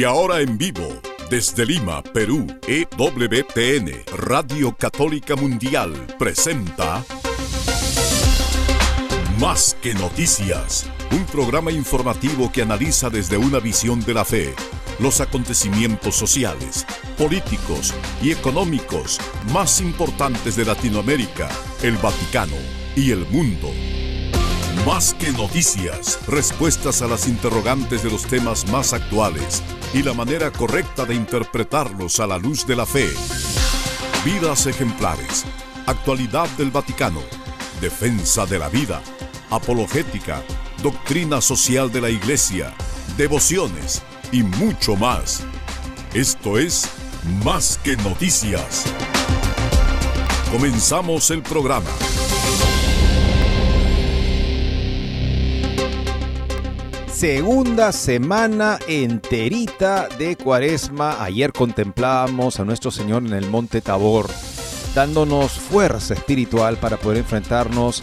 Y ahora en vivo, desde Lima, Perú, EWTN, Radio Católica Mundial, presenta Más que Noticias, un programa informativo que analiza desde una visión de la fe los acontecimientos sociales, políticos y económicos más importantes de Latinoamérica, el Vaticano y el mundo. Más que noticias, respuestas a las interrogantes de los temas más actuales y la manera correcta de interpretarlos a la luz de la fe. Vidas ejemplares, actualidad del Vaticano, defensa de la vida, apologética, doctrina social de la Iglesia, devociones y mucho más. Esto es Más que noticias. Comenzamos el programa. Segunda semana enterita de cuaresma. Ayer contemplábamos a nuestro Señor en el monte Tabor, dándonos fuerza espiritual para poder enfrentarnos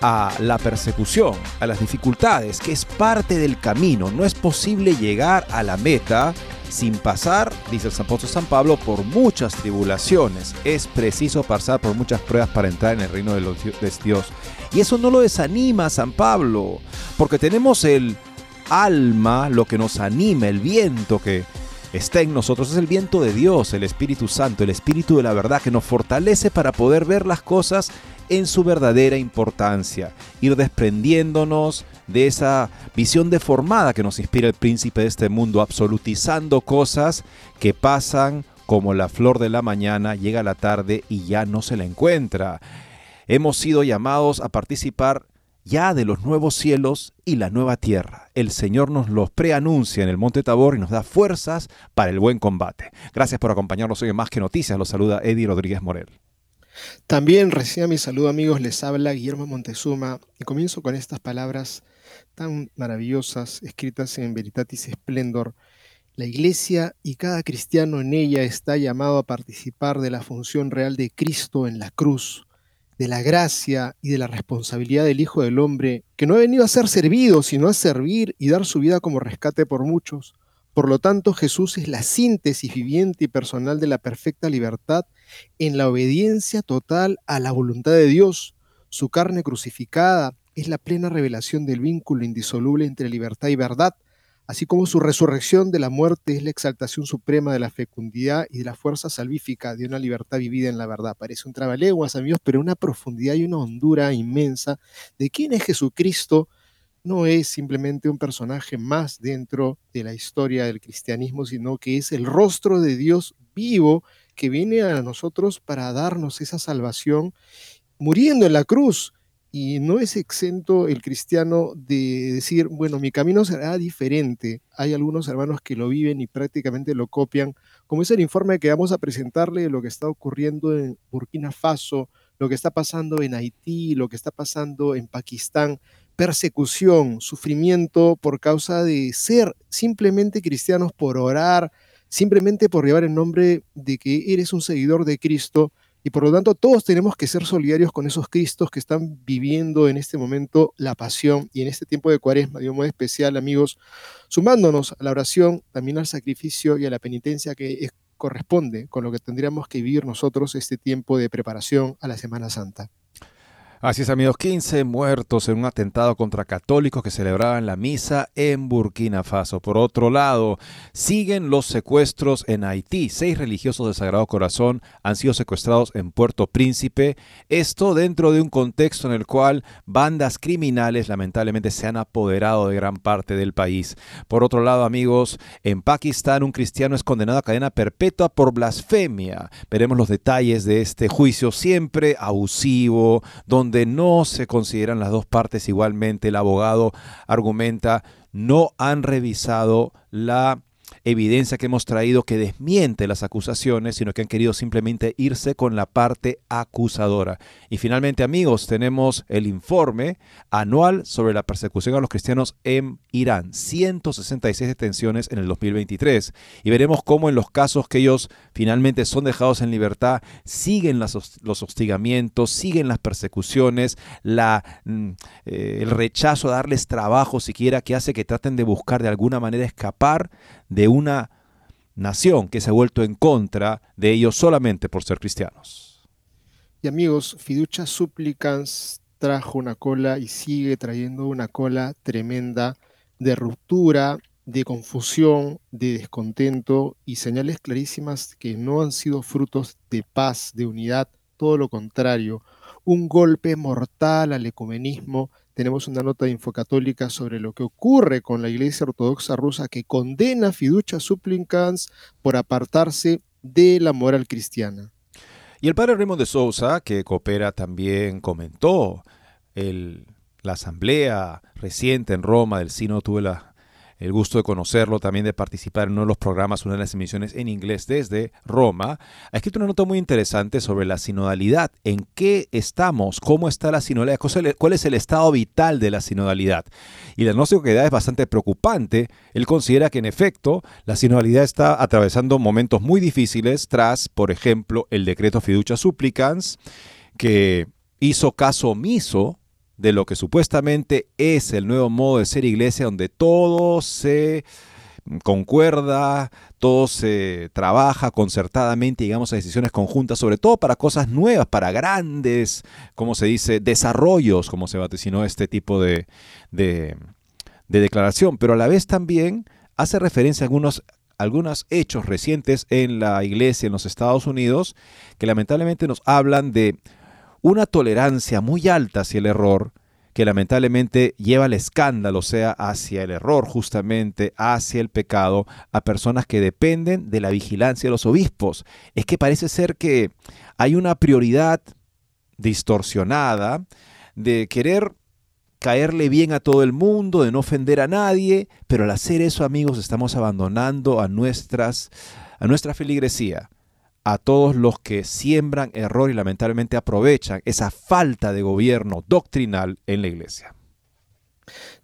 a la persecución, a las dificultades, que es parte del camino. No es posible llegar a la meta sin pasar, dice el apóstol San Pablo, por muchas tribulaciones. Es preciso pasar por muchas pruebas para entrar en el reino de, los, Dios. Y eso no lo desanima San Pablo, porque tenemos el alma, lo que nos anima, el viento que está en nosotros, es el viento de Dios, el Espíritu Santo, el Espíritu de la verdad, que nos fortalece para poder ver las cosas en su verdadera importancia, ir desprendiéndonos de esa visión deformada que nos inspira el príncipe de este mundo, absolutizando cosas que pasan como la flor de la mañana, llega la tarde y ya no se la encuentra. Hemos sido llamados a participar ya de los nuevos cielos y la nueva tierra. El Señor nos los preanuncia en el Monte Tabor y nos da fuerzas para el buen combate. Gracias por acompañarnos hoy en Más que Noticias. Los saluda Eddie Rodríguez Morel. También reciba mi saludo amigos, les habla Guillermo Montezuma y comienzo con estas palabras tan maravillosas escritas en Veritatis Splendor. La iglesia y cada cristiano en ella está llamado a participar de la función real de Cristo en la cruz de la gracia y de la responsabilidad del Hijo del Hombre, que no ha venido a ser servido, sino a servir y dar su vida como rescate por muchos. Por lo tanto, Jesús es la síntesis viviente y personal de la perfecta libertad en la obediencia total a la voluntad de Dios. Su carne crucificada es la plena revelación del vínculo indisoluble entre libertad y verdad, así como su resurrección de la muerte es la exaltación suprema de la fecundidad y de la fuerza salvífica de una libertad vivida en la verdad. Parece un trabaleguas, amigos, pero una profundidad y una hondura inmensa de quién es Jesucristo. No es simplemente un personaje más dentro de la historia del cristianismo, sino que es el rostro de Dios vivo que viene a nosotros para darnos esa salvación, muriendo en la cruz y no es exento el cristiano de decir, bueno, mi camino será diferente. Hay algunos hermanos que lo viven y prácticamente lo copian, como es el informe que vamos a presentarle de lo que está ocurriendo en Burkina Faso, lo que está pasando en Haití, lo que está pasando en Pakistán, persecución, sufrimiento por causa de ser simplemente cristianos, por orar, simplemente por llevar el nombre de que eres un seguidor de Cristo y por lo tanto, todos tenemos que ser solidarios con esos Cristos que están viviendo en este momento la pasión y en este tiempo de cuaresma, de un modo especial, amigos, sumándonos a la oración, también al sacrificio y a la penitencia que corresponde con lo que tendríamos que vivir nosotros este tiempo de preparación a la Semana Santa. Así es, amigos, 15 muertos en un atentado contra católicos que celebraban la misa en Burkina Faso. Por otro lado, siguen los secuestros en Haití. Seis religiosos del Sagrado Corazón han sido secuestrados en Puerto Príncipe. Esto dentro de un contexto en el cual bandas criminales lamentablemente se han apoderado de gran parte del país. Por otro lado, amigos, en Pakistán un cristiano es condenado a cadena perpetua por blasfemia. Veremos los detalles de este juicio siempre abusivo, donde donde no se consideran las dos partes igualmente. El abogado argumenta no han revisado la evidencia que hemos traído que desmiente las acusaciones, sino que han querido simplemente irse con la parte acusadora. Y finalmente, amigos, tenemos el informe anual sobre la persecución a los cristianos en Irán. 166 detenciones en el 2023. Y veremos cómo en los casos que ellos finalmente son dejados en libertad, siguen los hostigamientos, siguen las persecuciones, la, mm, eh, el rechazo a darles trabajo siquiera que hace que traten de buscar de alguna manera escapar de una nación que se ha vuelto en contra de ellos solamente por ser cristianos. Y amigos, Fiducia Supplicans trajo una cola y sigue trayendo una cola tremenda de ruptura, de confusión, de descontento y señales clarísimas que no han sido frutos de paz, de unidad, todo lo contrario, un golpe mortal al ecumenismo. Tenemos una nota de Infocatólica sobre lo que ocurre con la Iglesia Ortodoxa rusa que condena Fiducia Supplicans por apartarse de la moral cristiana. Y el padre Raymond de Sousa, que coopera también, comentó el, la asamblea reciente en Roma del Sino, tuve la, el gusto de conocerlo, también de participar en uno de los programas, una de las emisiones en inglés desde Roma, ha escrito una nota muy interesante sobre la sinodalidad, en qué estamos, cómo está la sinodalidad, cuál es el estado vital de la sinodalidad. Y el diagnóstico que da es bastante preocupante. Él considera que en efecto la sinodalidad está atravesando momentos muy difíciles tras, por ejemplo, el decreto fiducia supplicans, que hizo caso omiso de lo que supuestamente es el nuevo modo de ser iglesia, donde todo se concuerda, todo se trabaja concertadamente llegamos a decisiones conjuntas, sobre todo para cosas nuevas, para grandes, como se dice, desarrollos, como se vaticinó este tipo de, de, declaración, pero a la vez también hace referencia a algunos algunos hechos recientes en la iglesia en los Estados Unidos que lamentablemente nos hablan de una tolerancia muy alta hacia el error que lamentablemente lleva al escándalo, o sea, hacia el error justamente, hacia el pecado, a personas que dependen de la vigilancia de los obispos. Es que parece ser que hay una prioridad distorsionada de querer caerle bien a todo el mundo, de no ofender a nadie, pero al hacer eso, amigos, estamos abandonando a nuestras a nuestra feligresía a todos los que siembran error y lamentablemente aprovechan esa falta de gobierno doctrinal en la iglesia.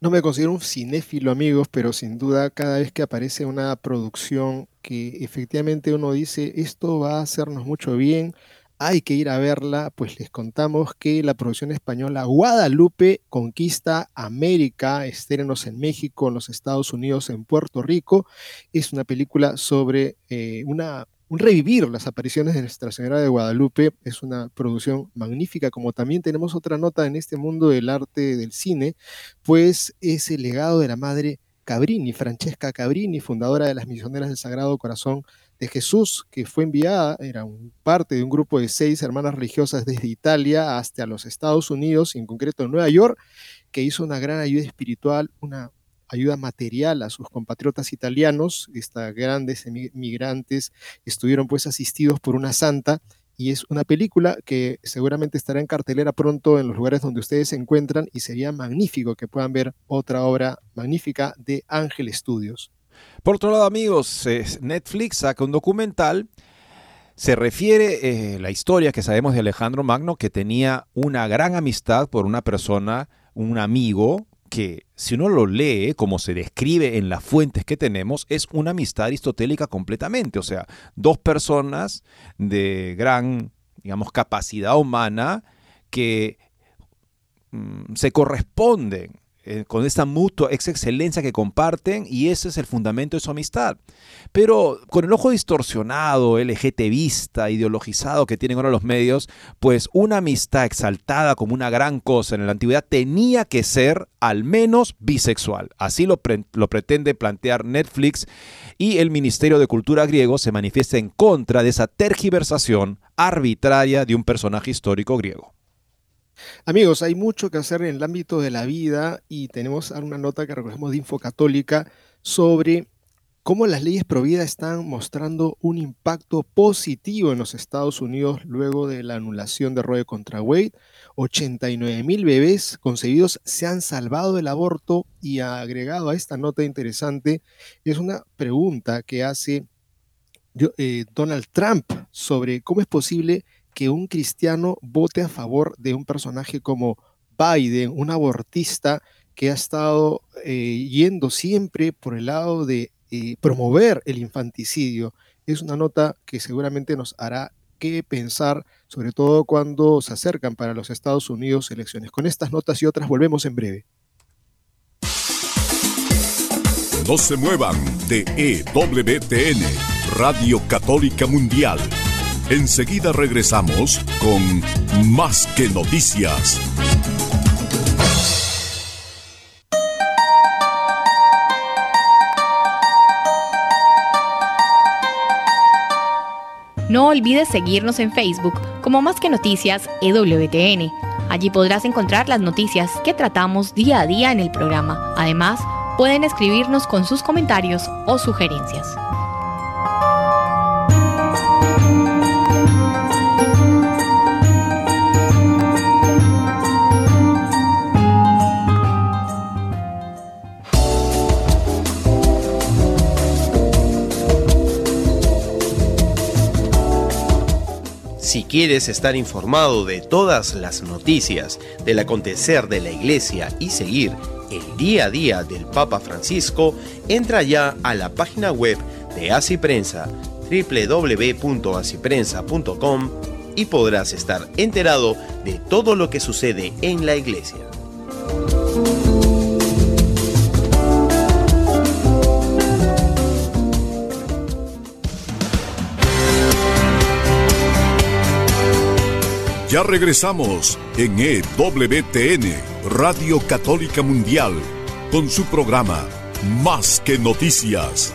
No me considero un cinéfilo, amigos, pero sin duda cada vez que aparece una producción que efectivamente uno dice, esto va a hacernos mucho bien, hay que ir a verla, pues les contamos que la producción española Guadalupe conquista América, estrenos en México, en los Estados Unidos, en Puerto Rico. Es una película sobre eh, una un revivir las apariciones de Nuestra Señora de Guadalupe. Es una producción magnífica, como también tenemos otra nota en este mundo del arte del cine, pues es el legado de la madre Cabrini, Francesca Cabrini, fundadora de las Misioneras del Sagrado Corazón de Jesús, que fue enviada, era parte de un grupo de seis hermanas religiosas desde Italia hasta los Estados Unidos, en concreto en Nueva York, que hizo una gran ayuda espiritual, una ayuda material a sus compatriotas italianos. Estas grandes migrantes estuvieron pues asistidos por una santa y es una película que seguramente estará en cartelera pronto en los lugares donde ustedes se encuentran y sería magnífico que puedan ver otra obra magnífica de Ángel Studios. Por otro lado, amigos, Netflix saca un documental. Se refiere eh, la historia que sabemos de Alejandro Magno, que tenía una gran amistad por una persona, un amigo, que si uno lo lee como se describe en las fuentes que tenemos, es una amistad aristotélica completamente. O sea, dos personas de gran, digamos, capacidad humana que mm, se corresponden eh, con esta mutua ex excelencia que comparten y ese es el fundamento de su amistad. Pero con el ojo distorsionado, vista, ideologizado que tienen ahora los medios, pues una amistad exaltada como una gran cosa en la antigüedad tenía que ser al menos bisexual. Así lo pretende plantear Netflix y el Ministerio de Cultura griego se manifiesta en contra de esa tergiversación arbitraria de un personaje histórico griego. Amigos, hay mucho que hacer en el ámbito de la vida y tenemos una nota que recogemos de Info Católica sobre cómo las leyes pro están mostrando un impacto positivo en los Estados Unidos luego de la anulación de Roe contra Wade. 89 mil bebés concebidos se han salvado del aborto y agregado a esta nota interesante es una pregunta que hace eh, Donald Trump sobre cómo es posible que un cristiano vote a favor de un personaje como Biden, un abortista que ha estado eh, yendo siempre por el lado de eh, promover el infanticidio. Es una nota que seguramente nos hará que pensar, sobre todo cuando se acercan para los Estados Unidos elecciones. Con estas notas y otras volvemos en breve. No se muevan de EWTN, Radio Católica Mundial. Enseguida regresamos con Más que Noticias. No olvides seguirnos en Facebook como Más que Noticias EWTN. Allí podrás encontrar las noticias que tratamos día a día en el programa. Además, pueden escribirnos con sus comentarios o sugerencias. Si quieres estar informado de todas las noticias del acontecer de la iglesia y seguir el día a día del Papa Francisco, entra ya a la página web de Así Prensa www.asiprensa.com y podrás estar enterado de todo lo que sucede en la iglesia. Ya regresamos en EWTN, Radio Católica Mundial, con su programa Más que Noticias.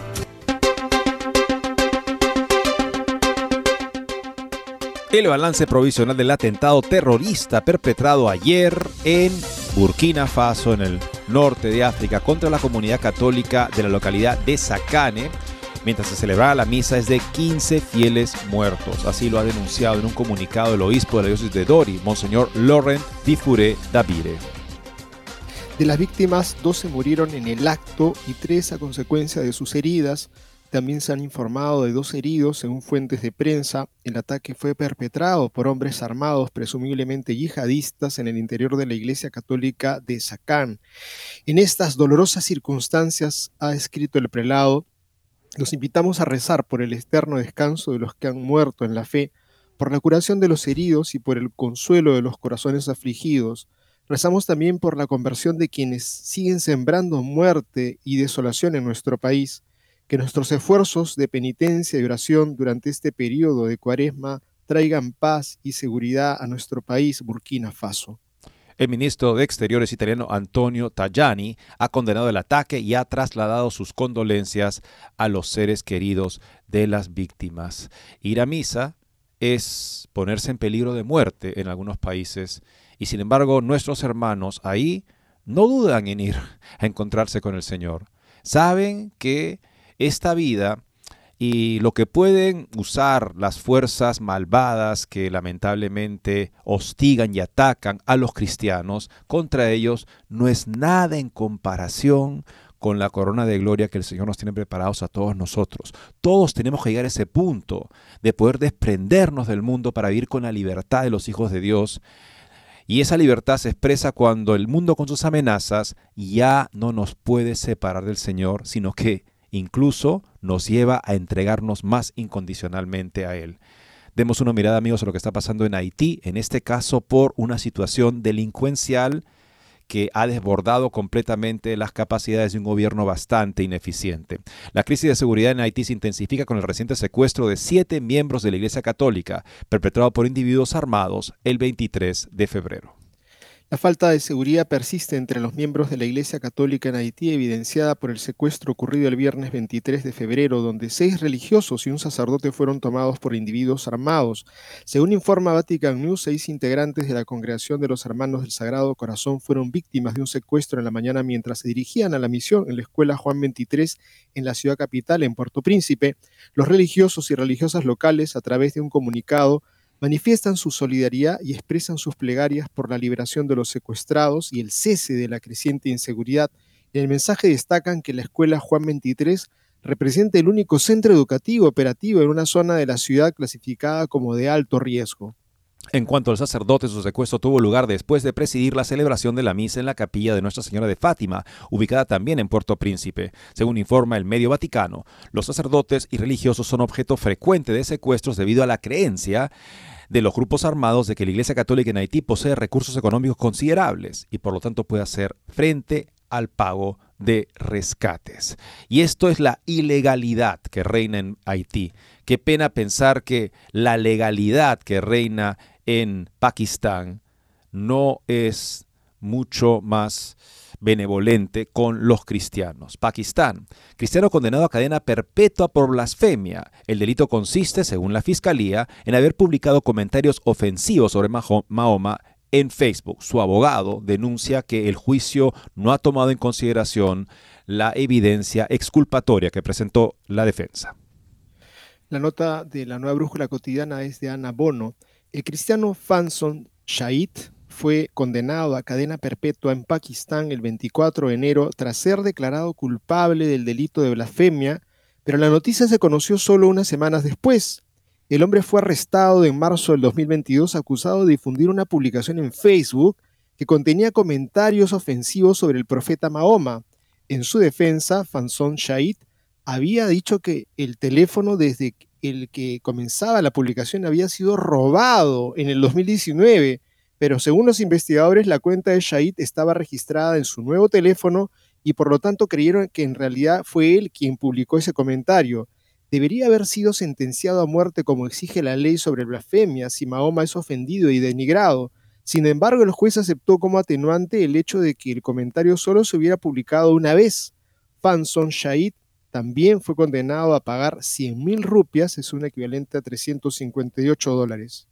El balance provisional del atentado terrorista perpetrado ayer en Burkina Faso, en el norte de África, contra la comunidad católica de la localidad de Sakane, mientras se celebraba la misa es de 15 fieles muertos. Así lo ha denunciado en un comunicado el obispo de la diócesis de Dori, Monseñor Laurent Difure Davire. De las víctimas, 12 murieron en el acto y 3 a consecuencia de sus heridas. También se han informado de dos heridos según fuentes de prensa. El ataque fue perpetrado por hombres armados, presumiblemente yihadistas, en el interior de la Iglesia Católica de Sacán. En estas dolorosas circunstancias, ha escrito el prelado, los invitamos a rezar por el eterno descanso de los que han muerto en la fe, por la curación de los heridos y por el consuelo de los corazones afligidos. Rezamos también por la conversión de quienes siguen sembrando muerte y desolación en nuestro país. Que nuestros esfuerzos de penitencia y oración durante este periodo de cuaresma traigan paz y seguridad a nuestro país, Burkina Faso. El ministro de Exteriores italiano Antonio Tajani ha condenado el ataque y ha trasladado sus condolencias a los seres queridos de las víctimas. Ir a misa es ponerse en peligro de muerte en algunos países y sin embargo nuestros hermanos ahí no dudan en ir a encontrarse con el Señor. Saben que esta vida y lo que pueden usar las fuerzas malvadas que lamentablemente hostigan y atacan a los cristianos contra ellos no es nada en comparación con la corona de gloria que el Señor nos tiene preparados a todos nosotros. Todos tenemos que llegar a ese punto de poder desprendernos del mundo para vivir con la libertad de los hijos de Dios. Y esa libertad se expresa cuando el mundo con sus amenazas ya no nos puede separar del Señor, sino que incluso nos lleva a entregarnos más incondicionalmente a Él. Demos una mirada, amigos, a lo que está pasando en Haití, en este caso por una situación delincuencial que ha desbordado completamente las capacidades de un gobierno bastante ineficiente. La crisis de seguridad en Haití se intensifica con el reciente secuestro de siete miembros de la Iglesia Católica, perpetrado por individuos armados el 23 de febrero. La falta de seguridad persiste entre los miembros de la Iglesia Católica en Haití, evidenciada por el secuestro ocurrido el viernes 23 de febrero, donde seis religiosos y un sacerdote fueron tomados por individuos armados. Según informa Vatican News, seis integrantes de la Congregación de los Hermanos del Sagrado Corazón fueron víctimas de un secuestro en la mañana mientras se dirigían a la misión en la Escuela Juan 23 en la ciudad capital, en Puerto Príncipe. Los religiosos y religiosas locales, a través de un comunicado, manifiestan su solidaridad y expresan sus plegarias por la liberación de los secuestrados y el cese de la creciente inseguridad. En el mensaje destacan que la escuela Juan 23 representa el único centro educativo operativo en una zona de la ciudad clasificada como de alto riesgo. En cuanto al sacerdote, su secuestro tuvo lugar después de presidir la celebración de la misa en la capilla de Nuestra Señora de Fátima, ubicada también en Puerto Príncipe. Según informa el medio Vaticano, los sacerdotes y religiosos son objeto frecuente de secuestros debido a la creencia de los grupos armados de que la Iglesia Católica en Haití posee recursos económicos considerables y por lo tanto puede hacer frente al pago de rescates. Y esto es la ilegalidad que reina en Haití. Qué pena pensar que la legalidad que reina en Pakistán no es mucho más benevolente con los cristianos. Pakistán, cristiano condenado a cadena perpetua por blasfemia. El delito consiste, según la fiscalía, en haber publicado comentarios ofensivos sobre Mahoma en Facebook. Su abogado denuncia que el juicio no ha tomado en consideración la evidencia exculpatoria que presentó la defensa. La nota de la nueva brújula cotidiana es de Ana Bono. El cristiano Fanson Shahid fue condenado a cadena perpetua en Pakistán el 24 de enero tras ser declarado culpable del delito de blasfemia, pero la noticia se conoció solo unas semanas después. El hombre fue arrestado en marzo del 2022 acusado de difundir una publicación en Facebook que contenía comentarios ofensivos sobre el profeta Mahoma. En su defensa, Fanson Shahid había dicho que el teléfono desde el que comenzaba la publicación había sido robado en el 2019 pero según los investigadores la cuenta de Shahid estaba registrada en su nuevo teléfono y por lo tanto creyeron que en realidad fue él quien publicó ese comentario. Debería haber sido sentenciado a muerte como exige la ley sobre blasfemia si Mahoma es ofendido y denigrado. Sin embargo, el juez aceptó como atenuante el hecho de que el comentario solo se hubiera publicado una vez. Fanson Shahid también fue condenado a pagar 100.000 rupias, es un equivalente a 358 dólares.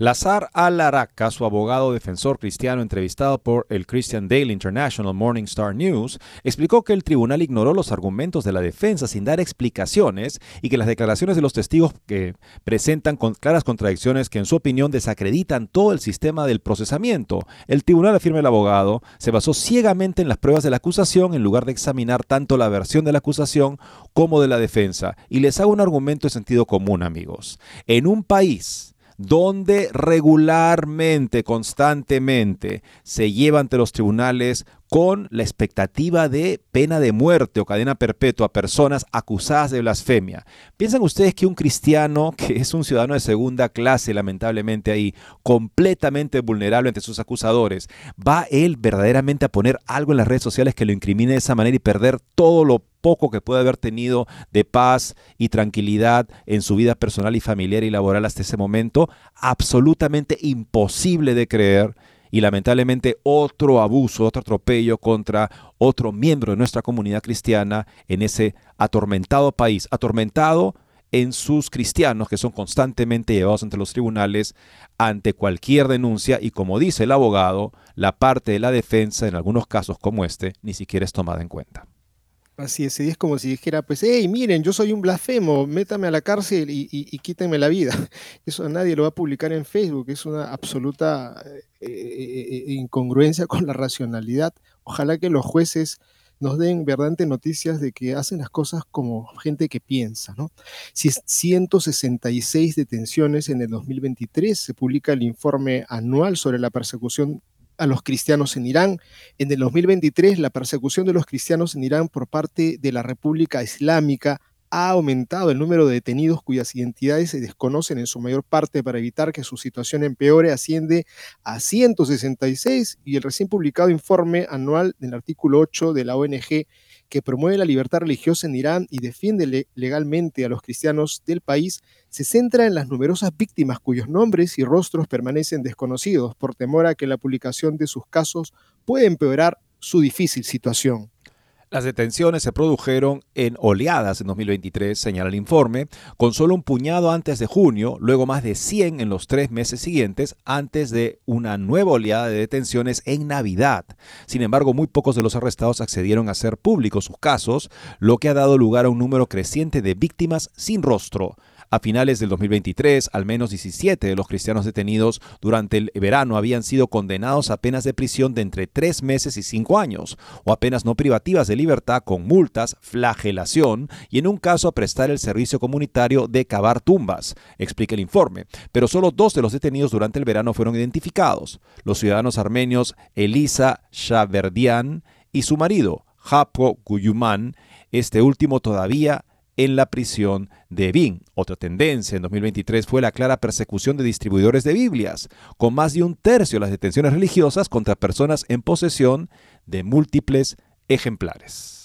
Lazar Al-Araka, su abogado defensor cristiano entrevistado por el Christian Daily International Morning Star News, explicó que el tribunal ignoró los argumentos de la defensa sin dar explicaciones y que las declaraciones de los testigos que presentan con claras contradicciones que en su opinión desacreditan todo el sistema del procesamiento. El tribunal, afirma el abogado, se basó ciegamente en las pruebas de la acusación en lugar de examinar tanto la versión de la acusación como de la defensa. Y les hago un argumento de sentido común, amigos. En un país donde regularmente, constantemente, se lleva ante los tribunales con la expectativa de pena de muerte o cadena perpetua a personas acusadas de blasfemia. ¿Piensan ustedes que un cristiano, que es un ciudadano de segunda clase, lamentablemente ahí, completamente vulnerable ante sus acusadores, va él verdaderamente a poner algo en las redes sociales que lo incrimine de esa manera y perder todo lo poco que puede haber tenido de paz y tranquilidad en su vida personal y familiar y laboral hasta ese momento? Absolutamente imposible de creer y lamentablemente otro abuso, otro atropello contra otro miembro de nuestra comunidad cristiana en ese atormentado país, atormentado en sus cristianos que son constantemente llevados ante los tribunales ante cualquier denuncia y como dice el abogado, la parte de la defensa en algunos casos como este ni siquiera es tomada en cuenta. Así es, es como si dijera, pues, hey, miren, yo soy un blasfemo, métame a la cárcel y, y, quítenme la vida. Eso nadie lo va a publicar en Facebook, es una absoluta eh, eh, eh, incongruencia con la racionalidad. Ojalá que los jueces nos den verdaderamente noticias de que hacen las cosas como gente que piensa. ¿no? Si 166 detenciones en el 2023, se publica el informe anual sobre la persecución a los cristianos en Irán. En el 2023, la persecución de los cristianos en Irán por parte de la República Islámica ha aumentado el número de detenidos cuyas identidades se desconocen en su mayor parte para evitar que su situación empeore, asciende a 166 y el recién publicado informe anual del artículo 8 de la ONG que promueve la libertad religiosa en Irán y defiende legalmente a los cristianos del país, se centra en las numerosas víctimas cuyos nombres y rostros permanecen desconocidos por temor a que la publicación de sus casos pueda empeorar su difícil situación. Las detenciones se produjeron en oleadas en 2023, señala el informe, con solo un puñado antes de junio, luego más de 100 en los tres meses siguientes, antes de una nueva oleada de detenciones en Navidad. Sin embargo, muy pocos de los arrestados accedieron a hacer públicos sus casos, lo que ha dado lugar a un número creciente de víctimas sin rostro. A finales del 2023, al menos 17 de los cristianos detenidos durante el verano habían sido condenados a penas de prisión de entre 3 meses y 5 años, o a penas no privativas de libertad con multas, flagelación y en un caso a prestar el servicio comunitario de cavar tumbas, explica el informe. Pero solo dos de los detenidos durante el verano fueron identificados, los ciudadanos armenios Elisa Shaverdian y su marido, Japo Guyumán, este último todavía en la prisión de Evin. Otra tendencia en 2023 fue la clara persecución de distribuidores de Biblias, con más de un tercio de las detenciones religiosas contra personas en posesión de múltiples ejemplares.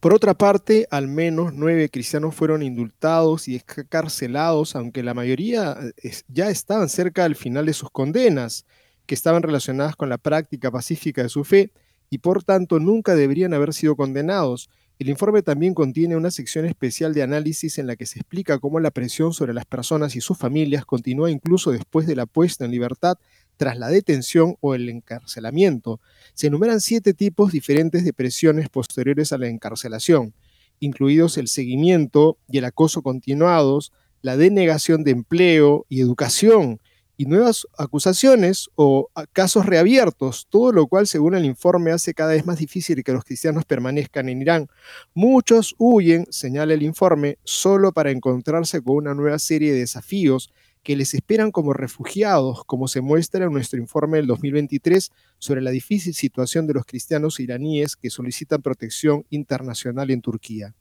Por otra parte, al menos nueve cristianos fueron indultados y escarcelados, aunque la mayoría eh, ya estaban cerca al final de sus condenas, que estaban relacionadas con la práctica pacífica de su fe y por tanto nunca deberían haber sido condenados. El informe también contiene una sección especial de análisis en la que se explica cómo la presión sobre las personas y sus familias continúa incluso después de la puesta en libertad tras la detención o el encarcelamiento. Se enumeran siete tipos diferentes de presiones posteriores a la encarcelación, incluidos el seguimiento y el acoso continuados, la denegación de empleo y educación, y nuevas acusaciones o casos reabiertos, todo lo cual, según el informe, hace cada vez más difícil que los cristianos permanezcan en Irán. Muchos huyen, señala el informe, solo para encontrarse con una nueva serie de desafíos que les esperan como refugiados, como se muestra en nuestro informe del 2023 sobre la difícil situación de los cristianos iraníes que solicitan protección internacional en Turquía.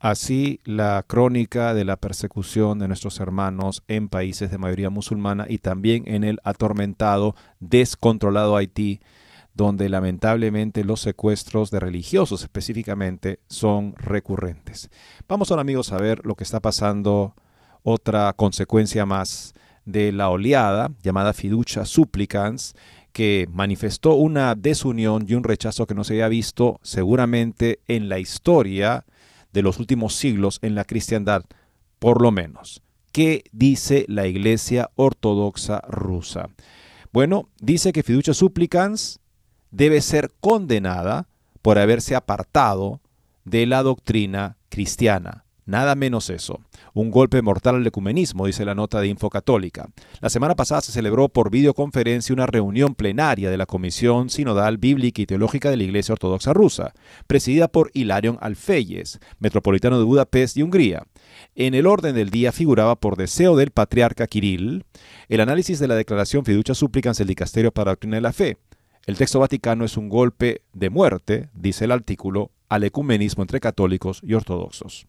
Así la crónica de la persecución de nuestros hermanos en países de mayoría musulmana y también en el atormentado, descontrolado Haití, donde lamentablemente los secuestros de religiosos específicamente son recurrentes. Vamos ahora amigos a ver lo que está pasando otra consecuencia más de la oleada llamada fiducia supplicans, que manifestó una desunión y un rechazo que no se había visto seguramente en la historia de los últimos siglos en la cristiandad, por lo menos. ¿Qué dice la Iglesia Ortodoxa rusa? Bueno, dice que fiducia supplicans debe ser condenada por haberse apartado de la doctrina cristiana. Nada menos eso. Un golpe mortal al ecumenismo, dice la nota de Info Católica. La semana pasada se celebró por videoconferencia una reunión plenaria de la Comisión Sinodal Bíblica y Teológica de la Iglesia Ortodoxa Rusa, presidida por Hilarion Alfeyes, metropolitano de Budapest y Hungría. En el orden del día figuraba por deseo del patriarca Kirill el análisis de la declaración Fiducia Supplicans el Dicasterio para la Doctrina de la Fe. El texto vaticano es un golpe de muerte, dice el artículo, al ecumenismo entre católicos y ortodoxos.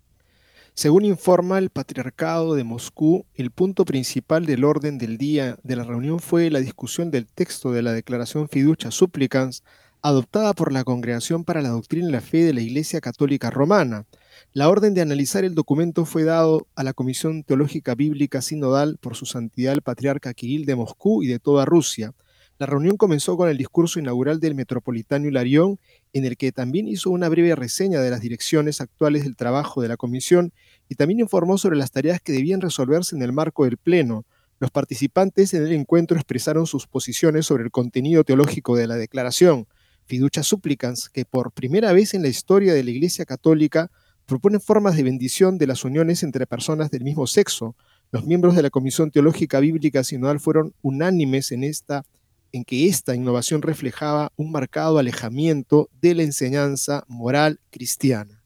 Según informa el Patriarcado de Moscú, el punto principal del orden del día de la reunión fue la discusión del texto de la Declaración Fiducia Supplicans adoptada por la Congregación para la Doctrina y la Fe de la Iglesia Católica Romana. La orden de analizar el documento fue dado a la Comisión Teológica Bíblica Sinodal por su santidad el Patriarca Kirill de Moscú y de toda Rusia. La reunión comenzó con el discurso inaugural del metropolitano Hilarión, en el que también hizo una breve reseña de las direcciones actuales del trabajo de la comisión y también informó sobre las tareas que debían resolverse en el marco del Pleno. Los participantes en el encuentro expresaron sus posiciones sobre el contenido teológico de la declaración, Fiducia Supplicans, que por primera vez en la historia de la Iglesia Católica propone formas de bendición de las uniones entre personas del mismo sexo. Los miembros de la Comisión Teológica Bíblica Sinodal fueron unánimes en esta en que esta innovación reflejaba un marcado alejamiento de la enseñanza moral cristiana.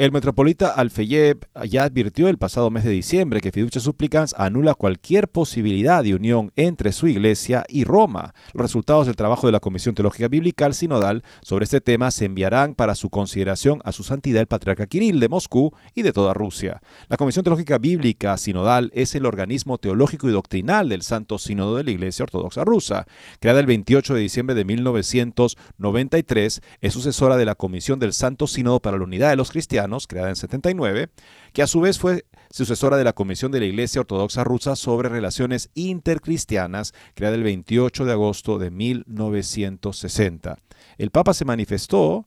El metropolita Alfeyev ya advirtió el pasado mes de diciembre que Fiducia Supplicans anula cualquier posibilidad de unión entre su iglesia y Roma. Los resultados del trabajo de la Comisión Teológica Biblical Sinodal sobre este tema se enviarán para su consideración a su santidad el patriarca Kirill de Moscú y de toda Rusia. La Comisión Teológica Bíblica Sinodal es el organismo teológico y doctrinal del Santo Sínodo de la Iglesia Ortodoxa Rusa. Creada el 28 de diciembre de 1993, es sucesora de la Comisión del Santo Sínodo para la Unidad de los Cristianos creada en 79, que a su vez fue sucesora de la Comisión de la Iglesia Ortodoxa Rusa sobre Relaciones Intercristianas, creada el 28 de agosto de 1960. El Papa se manifestó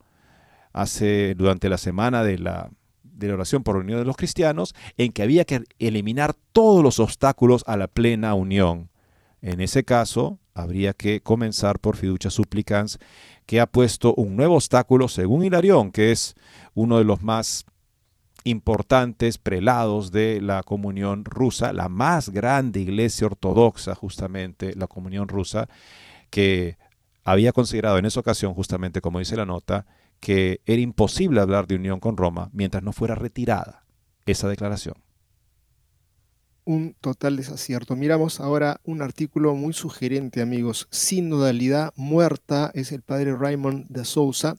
hace, durante la semana de la, de la oración por la unión de los cristianos en que había que eliminar todos los obstáculos a la plena unión. En ese caso, habría que comenzar por fiducia supplicans, que ha puesto un nuevo obstáculo, según Hilarión, que es uno de los más importantes prelados de la comunión rusa, la más grande iglesia ortodoxa, justamente la comunión rusa, que había considerado en esa ocasión, justamente como dice la nota, que era imposible hablar de unión con Roma mientras no fuera retirada esa declaración un total desacierto. Miramos ahora un artículo muy sugerente, amigos. Sinodalidad muerta es el padre Raymond de Sousa,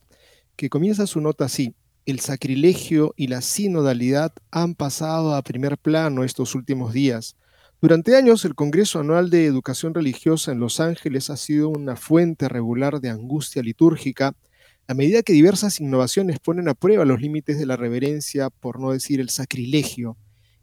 que comienza su nota así. El sacrilegio y la sinodalidad han pasado a primer plano estos últimos días. Durante años, el Congreso Anual de Educación Religiosa en Los Ángeles ha sido una fuente regular de angustia litúrgica A medida que diversas innovaciones ponen a prueba los límites de la reverencia, por no decir el sacrilegio,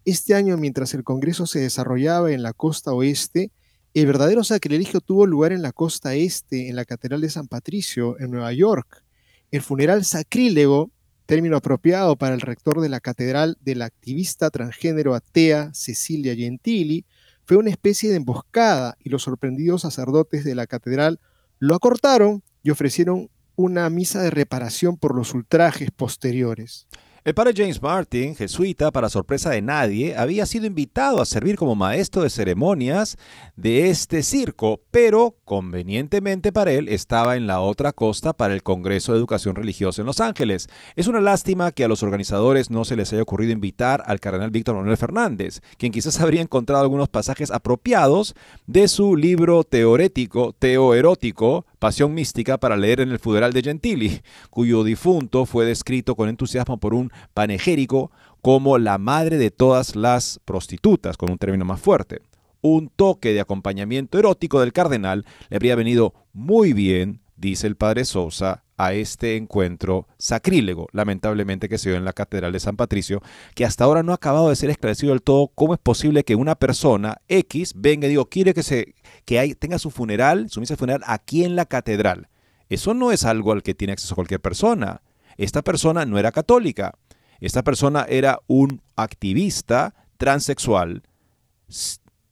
este año mientras el Congreso se desarrollaba en la costa oeste, el verdadero sacrilegio tuvo lugar en la costa este, en la Catedral de San Patricio, en Nueva York. El funeral sacrílego, término apropiado para el rector de la catedral de la activista transgénero atea Cecilia Gentili, fue una especie de emboscada y los sorprendidos sacerdotes de la catedral lo acortaron y ofrecieron una misa de reparación por los ultrajes posteriores. El padre James Martin, jesuita, para sorpresa de nadie, había sido invitado a servir como maestro de ceremonias de este circo, pero convenientemente para él estaba en la otra costa para el Congreso de Educación Religiosa en Los Ángeles. Es una lástima que a los organizadores no se les haya ocurrido invitar al cardenal Víctor Manuel Fernández, quien quizás habría encontrado algunos pasajes apropiados de su libro teorético, teoerótico, Pasión Mística para leer en el funeral de Gentili, cuyo difunto fue descrito con entusiasmo por un panegérico como la madre de todas las prostitutas, con un término más fuerte. Un toque de acompañamiento erótico del cardenal le habría venido muy bien, dice el padre Sosa, a este encuentro sacrílego, lamentablemente que se dio en la Catedral de San Patricio, que hasta ahora no ha acabado de ser esclarecido del todo cómo es posible que una persona X venga y diga, quiere que, se, que tenga su funeral, su misa funeral aquí en la catedral. Eso no es algo al que tiene acceso cualquier persona. Esta persona no era católica. Esta persona era un activista transexual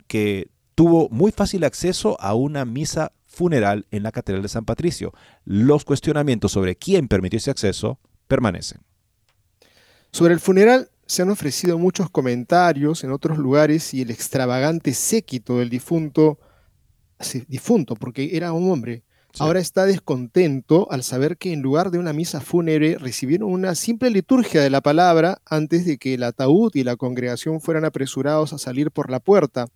que tuvo muy fácil acceso a una misa funeral en la Catedral de San Patricio. Los cuestionamientos sobre quién permitió ese acceso permanecen. Sobre el funeral se han ofrecido muchos comentarios en otros lugares y el extravagante séquito del difunto, difunto porque era un hombre, Ahora está descontento al saber que en lugar de una misa fúnebre recibieron una simple liturgia de la palabra antes de que el ataúd y la congregación fueran apresurados a salir por la puerta.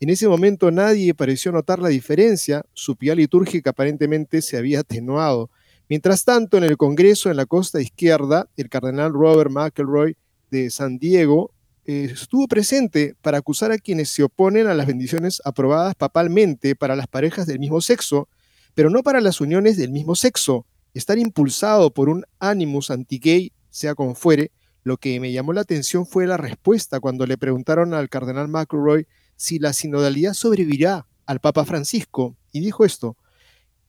En ese momento nadie pareció notar la diferencia, su pía litúrgica aparentemente se había atenuado. Mientras tanto, en el Congreso, en la costa izquierda, el cardenal Robert McElroy de San Diego eh, estuvo presente para acusar a quienes se oponen a las bendiciones aprobadas papalmente para las parejas del mismo sexo, pero no para las uniones del mismo sexo. Estar impulsado por un animus anti-gay, sea como fuere, lo que me llamó la atención fue la respuesta cuando le preguntaron al cardenal McElroy si la sinodalidad sobrevivirá al Papa Francisco, y dijo esto,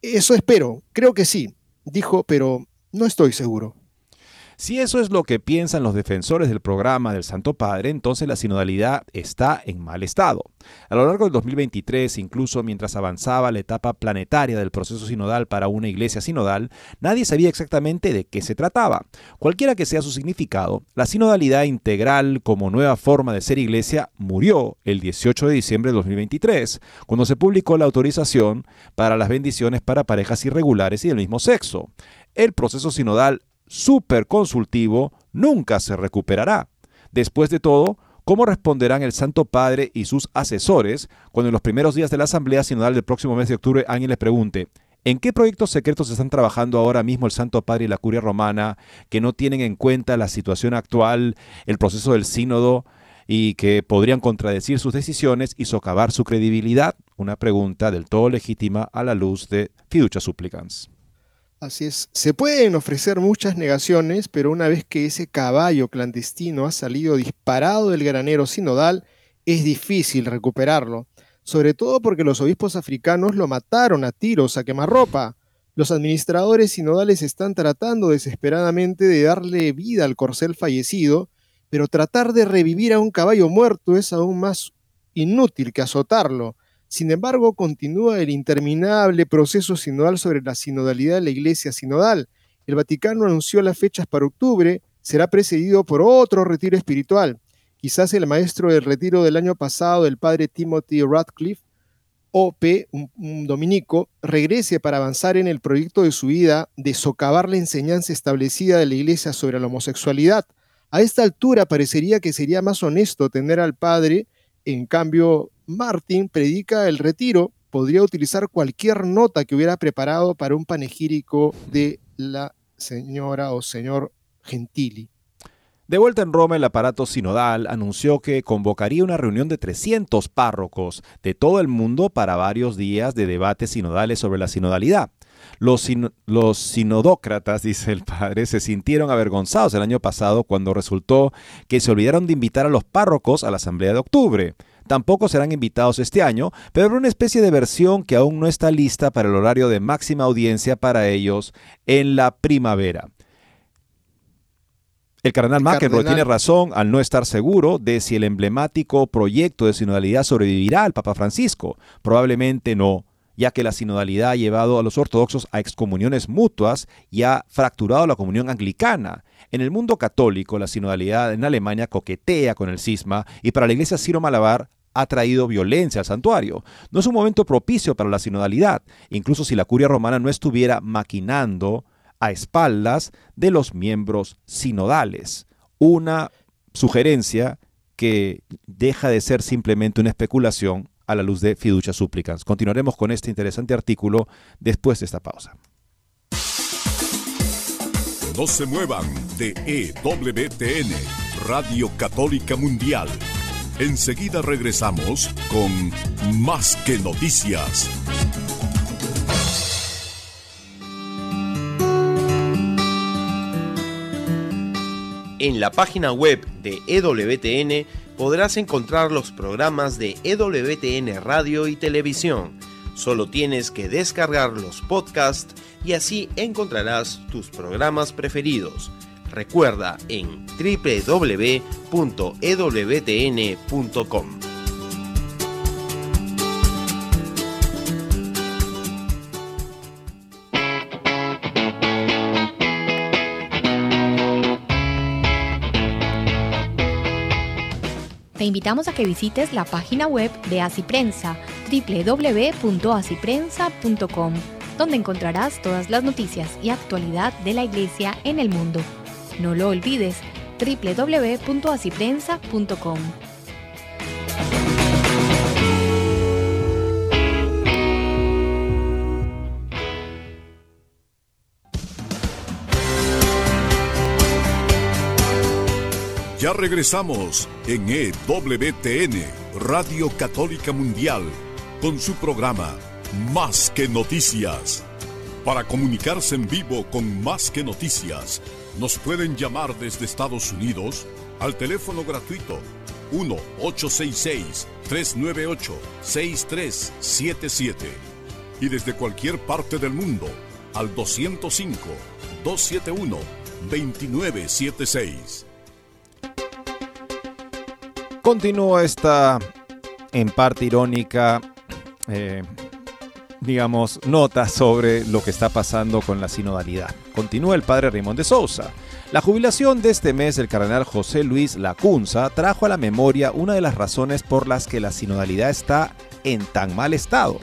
eso espero, creo que sí, dijo, pero no estoy seguro. Si eso es lo que piensan los defensores del programa del Santo Padre, entonces la sinodalidad está en mal estado. A lo largo del 2023, incluso mientras avanzaba la etapa planetaria del proceso sinodal para una iglesia sinodal, nadie sabía exactamente de qué se trataba. Cualquiera que sea su significado, la sinodalidad integral como nueva forma de ser iglesia murió el 18 de diciembre de 2023, cuando se publicó la autorización para las bendiciones para parejas irregulares y del mismo sexo. El proceso sinodal superconsultivo nunca se recuperará. Después de todo, ¿cómo responderán el Santo Padre y sus asesores cuando en los primeros días de la Asamblea Sinodal del próximo mes de octubre alguien les pregunte, ¿en qué proyectos secretos están trabajando ahora mismo el Santo Padre y la Curia Romana que no tienen en cuenta la situación actual, el proceso del sínodo y que podrían contradecir sus decisiones y socavar su credibilidad? Una pregunta del todo legítima a la luz de Fiducia Supplicans. Así es, se pueden ofrecer muchas negaciones, pero una vez que ese caballo clandestino ha salido disparado del granero sinodal, es difícil recuperarlo, sobre todo porque los obispos africanos lo mataron a tiros a quemarropa. Los administradores sinodales están tratando desesperadamente de darle vida al corcel fallecido, pero tratar de revivir a un caballo muerto es aún más inútil que azotarlo. Sin embargo, continúa el interminable proceso sinodal sobre la sinodalidad de la Iglesia sinodal. El Vaticano anunció las fechas para octubre, será precedido por otro retiro espiritual. Quizás el maestro del retiro del año pasado, el padre Timothy Radcliffe, OP, un, dominico, regrese para avanzar en el proyecto de su vida de socavar la enseñanza establecida de la Iglesia sobre la homosexualidad. A esta altura parecería que sería más honesto tener al padre, en cambio, Martin predica el retiro, podría utilizar cualquier nota que hubiera preparado para un panegírico de la señora o señor Gentili. De vuelta en Roma, el aparato sinodal anunció que convocaría una reunión de 300 párrocos de todo el mundo para varios días de debates sinodales sobre la sinodalidad. Los, los, sinodócratas, dice el padre, se sintieron avergonzados el año pasado cuando resultó que se olvidaron de invitar a los párrocos a la asamblea de octubre. Tampoco serán invitados este año, pero habrá una especie de versión que aún no está lista para el horario de máxima audiencia para ellos en la primavera. El cardenal McEnroe tiene razón al no estar seguro de si el emblemático proyecto de sinodalidad sobrevivirá al Papa Francisco. Probablemente no, ya que la sinodalidad ha llevado a los ortodoxos a excomuniones mutuas y ha fracturado la comunión anglicana. En el mundo católico, la sinodalidad en Alemania coquetea con el cisma y para la iglesia Ciro Malabar ha traído violencia al santuario. No es un momento propicio para la sinodalidad, incluso si la curia romana no estuviera maquinando a espaldas de los miembros sinodales. Una sugerencia que deja de ser simplemente una especulación a la luz de fiducia súplicas. Continuaremos con este interesante artículo después de esta pausa. No se muevan de EWTN, Radio Católica Mundial. Enseguida regresamos con Más que Noticias. En la página web de EWTN podrás encontrar los programas de EWTN Radio y Televisión. Solo tienes que descargar los podcasts y así encontrarás tus programas preferidos. Recuerda en www.ewtn.com. te invitamos a que visites la página web de Asiprensa, www.asiprensa.com, donde encontrarás todas las noticias y actualidad de la Iglesia en el mundo. No lo olvides, www.asiprensa.com. Ya regresamos en EWTN, Radio Católica Mundial, con su programa Más que Noticias. Para comunicarse en vivo con Más que Noticias, nos pueden llamar desde Estados Unidos al teléfono gratuito 1-866-398-6377 y desde cualquier parte del mundo al 205-271-2976. Continúa esta, en parte irónica, eh, digamos, nota sobre lo que está pasando con la sinodalidad. Continúa el padre Raymond de Sousa. La jubilación de este mes del cardenal José Luis Lacunza trajo a la memoria una de las razones por las que la sinodalidad está en tan mal estado.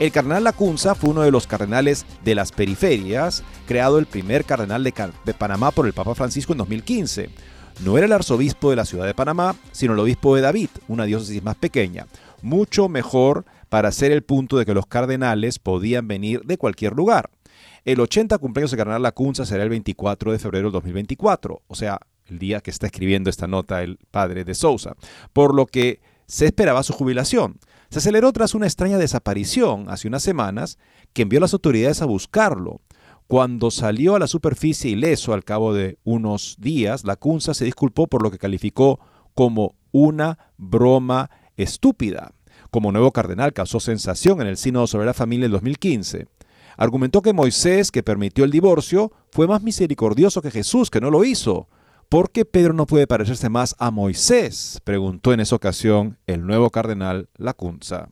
El cardenal Lacunza fue uno de los cardenales de las periferias, creado el primer cardenal de, de Panamá por el Papa Francisco en 2015 no era el arzobispo de la ciudad de Panamá, sino el obispo de David, una diócesis más pequeña. Mucho mejor para hacer el punto de que los cardenales podían venir de cualquier lugar. El 80 cumpleaños de Cardenal Lacunza será el 24 de febrero del 2024, o sea, el día que está escribiendo esta nota el padre de Sousa, por lo que se esperaba su jubilación. Se aceleró tras una extraña desaparición hace unas semanas que envió las autoridades a buscarlo. Cuando salió a la superficie ileso al cabo de unos días, la Cunza se disculpó por lo que calificó como una broma estúpida. Como nuevo cardenal causó sensación en el Sínodo sobre la Familia en 2015. Argumentó que Moisés, que permitió el divorcio, fue más misericordioso que Jesús, que no lo hizo. ¿Por qué Pedro no puede parecerse más a Moisés? preguntó en esa ocasión el nuevo cardenal Lacunza.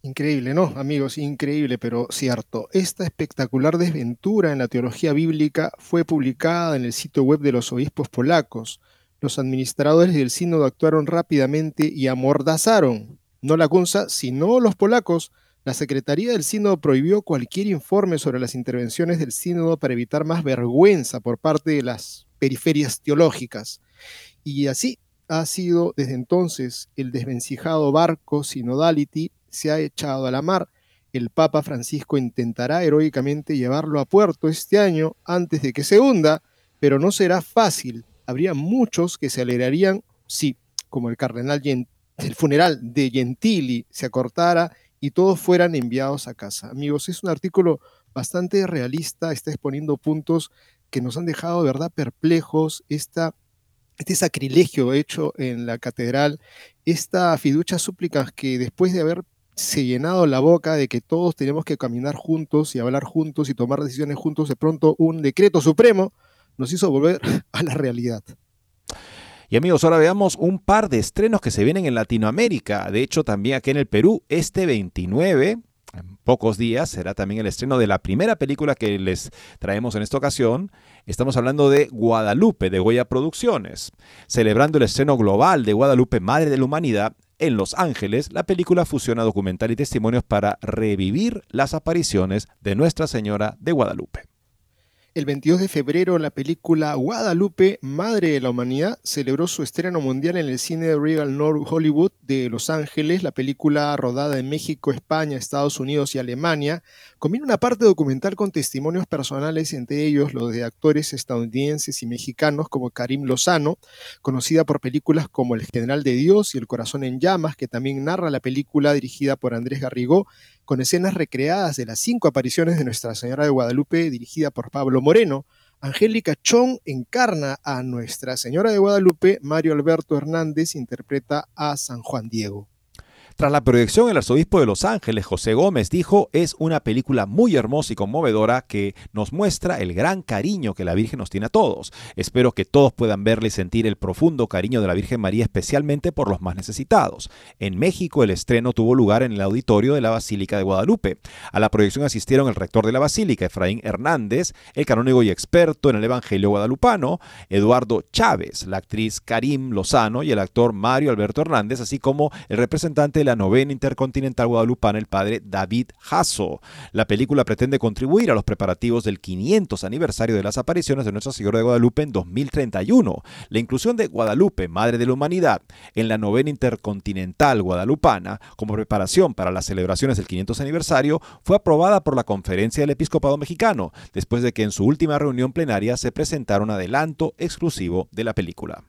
Increíble, ¿no? Amigos, increíble, pero cierto. Esta espectacular desventura en la teología bíblica fue publicada en el sitio web de los obispos polacos. Los administradores del sínodo actuaron rápidamente y amordazaron, no la CUNSA, sino los polacos. La Secretaría del Sínodo prohibió cualquier informe sobre las intervenciones del Sínodo para evitar más vergüenza por parte de las periferias teológicas. Y así ha sido desde entonces el desvencijado barco Synodality se ha echado a la mar. El Papa Francisco intentará heroicamente llevarlo a puerto este año antes de que se hunda, pero no será fácil. habría muchos que se alegrarían si, como el cardenal el funeral de Gentili se acortara y todos fueran enviados a casa. Amigos, es un artículo bastante realista, está exponiendo puntos que nos han dejado de verdad perplejos, este sacrilegio hecho en la catedral, esta fiducia súplicas que después de haberse llenado la boca de que todos tenemos que caminar juntos y hablar juntos y tomar decisiones juntos, de pronto un decreto supremo nos hizo volver a la realidad. Y amigos, ahora veamos un par de estrenos que se vienen en Latinoamérica. De hecho, también aquí en el Perú, este 29, en pocos días, será también el estreno de la primera película que les traemos en esta ocasión. Estamos hablando de Guadalupe, de Goya Producciones. Celebrando el estreno global de Guadalupe, Madre de la Humanidad, en Los Ángeles, la película fusiona documental y testimonios para revivir las apariciones de Nuestra Señora de Guadalupe. El 22 de febrero, la película Guadalupe, Madre de la Humanidad, celebró su estreno mundial en el cine de Regal North Hollywood de Los Ángeles. La película, rodada en México, España, Estados Unidos y Alemania, combina una parte documental con testimonios personales, entre ellos los de actores estadounidenses y mexicanos como Karim Lozano, conocida por películas como El General de Dios y El Corazón en Llamas, que también narra la película dirigida por Andrés Garrigó, con escenas recreadas de las cinco apariciones de Nuestra Señora de Guadalupe, dirigida por Pablo Moreno. Angélica Chong encarna a Nuestra Señora de Guadalupe, Mario Alberto Hernández interpreta a San Juan Diego. Tras la proyección, el arzobispo de Los Ángeles, José Gómez, dijo, es una película muy hermosa y conmovedora que nos muestra el gran cariño que la Virgen nos tiene a todos. Espero que todos puedan verle y sentir el profundo cariño de la Virgen María, especialmente por los más necesitados. En México, el estreno tuvo lugar en el auditorio de la Basílica de Guadalupe. A la proyección asistieron el rector de la Basílica, Efraín Hernández, el canónigo y experto en el Evangelio guadalupano, Eduardo Chávez, la actriz Karim Lozano y el actor Mario Alberto Hernández, así como el representante la novena intercontinental guadalupana, el padre David Jasso. La película pretende contribuir a los preparativos del 500 aniversario de las apariciones de Nuestra Señora de Guadalupe en 2031. La inclusión de Guadalupe, Madre de la Humanidad, en la novena intercontinental guadalupana como preparación para las celebraciones del 500 aniversario fue aprobada por la Conferencia del Episcopado Mexicano, después de que en su última reunión plenaria se presentara un adelanto exclusivo de la película.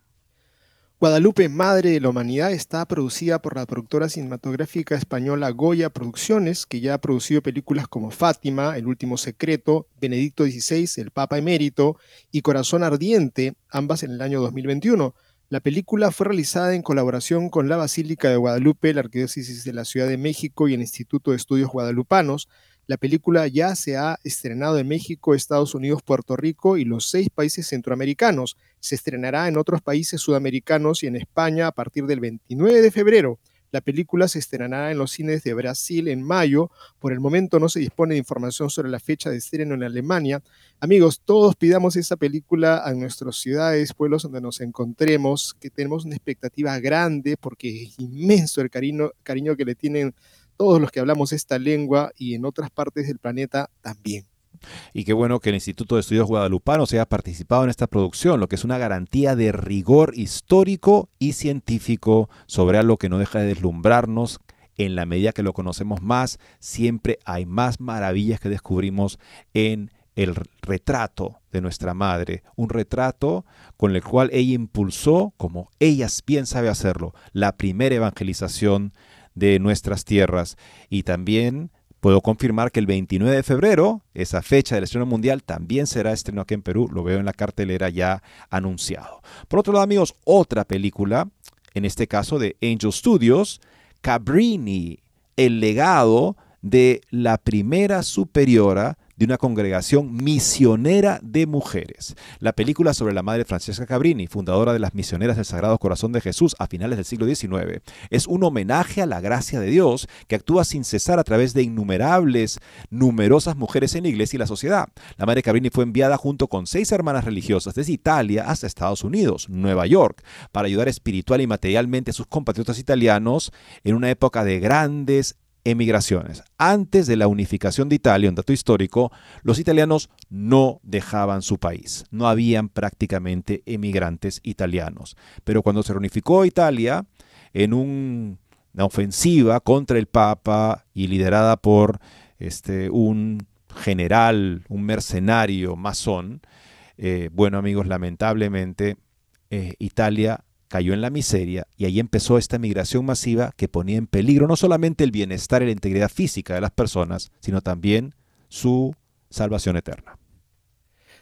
Guadalupe, Madre de la Humanidad, está producida por la productora cinematográfica española Goya Producciones, que ya ha producido películas como Fátima, El Último Secreto, Benedicto XVI, El Papa Emérito y Corazón Ardiente, ambas en el año 2021. La película fue realizada en colaboración con la Basílica de Guadalupe, la Arquidiócesis de la Ciudad de México y el Instituto de Estudios Guadalupanos. La película ya se ha estrenado en México, Estados Unidos, Puerto Rico y los seis países centroamericanos se estrenará en otros países sudamericanos y en España a partir del 29 de febrero. La película se estrenará en los cines de Brasil en mayo. Por el momento no se dispone de información sobre la fecha de estreno en Alemania. Amigos, todos pidamos esa película a nuestras ciudades, pueblos donde nos encontremos, que tenemos una expectativa grande porque es inmenso el cariño, cariño que le tienen todos los que hablamos esta lengua y en otras partes del planeta también. Y qué bueno que el Instituto de Estudios Guadalupanos haya participado en esta producción, lo que es una garantía de rigor histórico y científico sobre algo que no deja de deslumbrarnos. En la medida que lo conocemos más, siempre hay más maravillas que descubrimos en el retrato de nuestra madre, un retrato con el cual ella impulsó, como ella bien sabe hacerlo, la primera evangelización de nuestras tierras y también Puedo confirmar que el 29 de febrero, esa fecha del estreno mundial, también será estreno aquí en Perú. Lo veo en la cartelera ya anunciado. Por otro lado, amigos, otra película, en este caso de Angel Studios, Cabrini, el legado de la primera superiora de una congregación misionera de mujeres. La película sobre la madre Francesca Cabrini, fundadora de las misioneras del Sagrado Corazón de Jesús a finales del siglo XIX, es un homenaje a la gracia de Dios que actúa sin cesar a través de innumerables, numerosas mujeres en la iglesia y la sociedad. La madre Cabrini fue enviada junto con seis hermanas religiosas desde Italia hasta Estados Unidos, Nueva York, para ayudar espiritual y materialmente a sus compatriotas italianos en una época de grandes emigraciones. Antes de la unificación de Italia, un dato histórico, los italianos no dejaban su país. No habían prácticamente emigrantes italianos. Pero cuando se reunificó Italia en una ofensiva contra el Papa y liderada por este, un general, un mercenario masón, eh, bueno amigos, lamentablemente eh, Italia cayó en la miseria y ahí empezó esta migración masiva que ponía en peligro no solamente el bienestar y la integridad física de las personas, sino también su salvación eterna.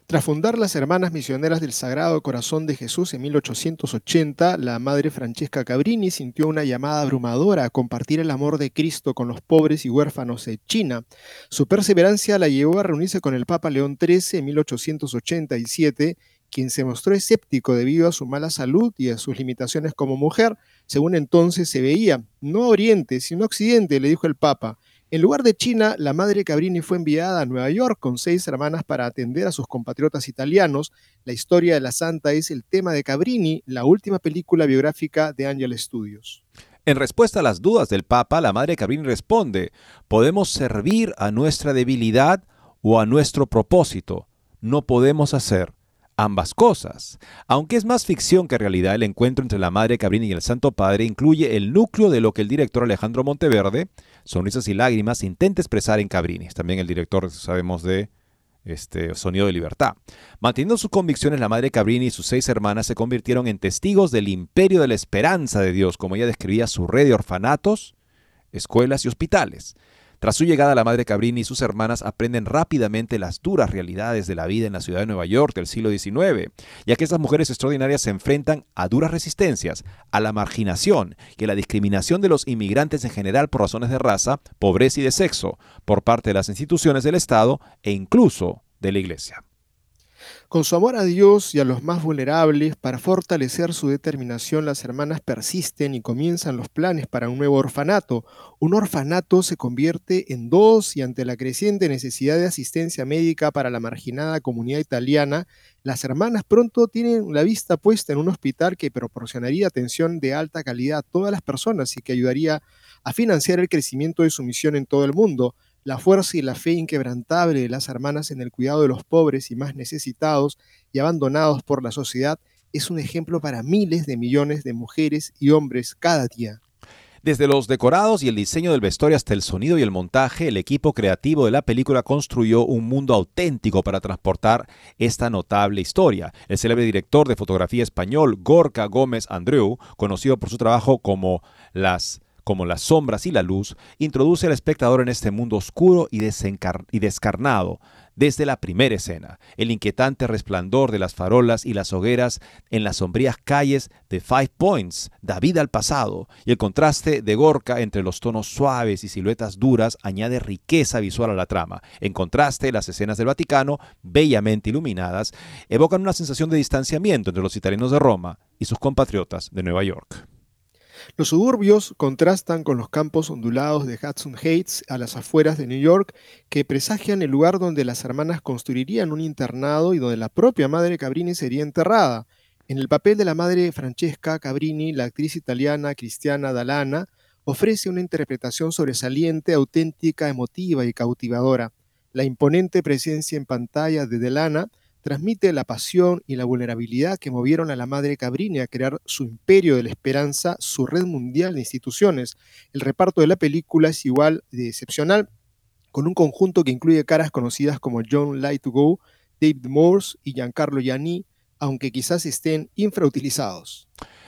Tras fundar las Hermanas Misioneras del Sagrado Corazón de Jesús en 1880, la Madre Francesca Cabrini sintió una llamada abrumadora a compartir el amor de Cristo con los pobres y huérfanos de China. Su perseverancia la llevó a reunirse con el Papa León XIII en 1887 quien se mostró escéptico debido a su mala salud y a sus limitaciones como mujer, según entonces se veía. No a Oriente, sino a Occidente, le dijo el Papa. En lugar de China, la madre Cabrini fue enviada a Nueva York con seis hermanas para atender a sus compatriotas italianos. La historia de la santa es el tema de Cabrini, la última película biográfica de Angel Studios. En respuesta a las dudas del Papa, la madre Cabrini responde, podemos servir a nuestra debilidad o a nuestro propósito. No podemos hacer ambas cosas. Aunque es más ficción que realidad, el encuentro entre la Madre Cabrini y el Santo Padre incluye el núcleo de lo que el director Alejandro Monteverde, Sonrisas y Lágrimas, intenta expresar en Cabrini. También el director, sabemos, de este Sonido de Libertad. Manteniendo sus convicciones, la Madre Cabrini y sus seis hermanas se convirtieron en testigos del imperio de la esperanza de Dios, como ella describía su red de orfanatos, escuelas y hospitales. Tras su llegada, la madre Cabrini y sus hermanas aprenden rápidamente las duras realidades de la vida en la ciudad de Nueva York del siglo XIX, ya que estas mujeres extraordinarias se enfrentan a duras resistencias, a la marginación y a la discriminación de los inmigrantes en general por razones de raza, pobreza y de sexo, por parte de las instituciones del Estado e incluso de la Iglesia. Con su amor a Dios y a los más vulnerables, para fortalecer su determinación, las hermanas persisten y comienzan los planes para un nuevo orfanato. Un orfanato se convierte en dos y ante la creciente necesidad de asistencia médica para la marginada comunidad italiana, las hermanas pronto tienen la vista puesta en un hospital que proporcionaría atención de alta calidad a todas las personas y que ayudaría a financiar el crecimiento de su misión en todo el mundo. La fuerza y la fe inquebrantable de las hermanas en el cuidado de los pobres y más necesitados y abandonados por la sociedad es un ejemplo para miles de millones de mujeres y hombres cada día. Desde los decorados y el diseño del vestuario hasta el sonido y el montaje, el equipo creativo de la película construyó un mundo auténtico para transportar esta notable historia. El célebre director de fotografía español Gorka Gómez Andreu, conocido por su trabajo como Las como las sombras y la luz, introduce al espectador en este mundo oscuro y, descarnado desde la primera escena, el inquietante resplandor de las farolas y las hogueras en las sombrías calles de Five Points da vida al pasado, y el contraste de Gorka entre los tonos suaves y siluetas duras añade riqueza visual a la trama. En contraste, las escenas del Vaticano, bellamente iluminadas, evocan una sensación de distanciamiento entre los italianos de Roma y sus compatriotas de Nueva York. Los suburbios contrastan con los campos ondulados de Hudson Heights a las afueras de New York, que presagian el lugar donde las hermanas construirían un internado y donde la propia madre Cabrini sería enterrada. En el papel de la madre Francesca Cabrini, la actriz italiana Cristiana Dalana ofrece una interpretación sobresaliente, auténtica, emotiva y cautivadora. La imponente presencia en pantalla de Dalana transmite la pasión y la vulnerabilidad que movieron a la madre Cabrini a crear su imperio de la esperanza, su red mundial de instituciones. El reparto de la película es igual de excepcional, con un conjunto que incluye caras conocidas como John Light to Go, David Morse y Giancarlo Gianni, aunque quizás estén infrautilizados.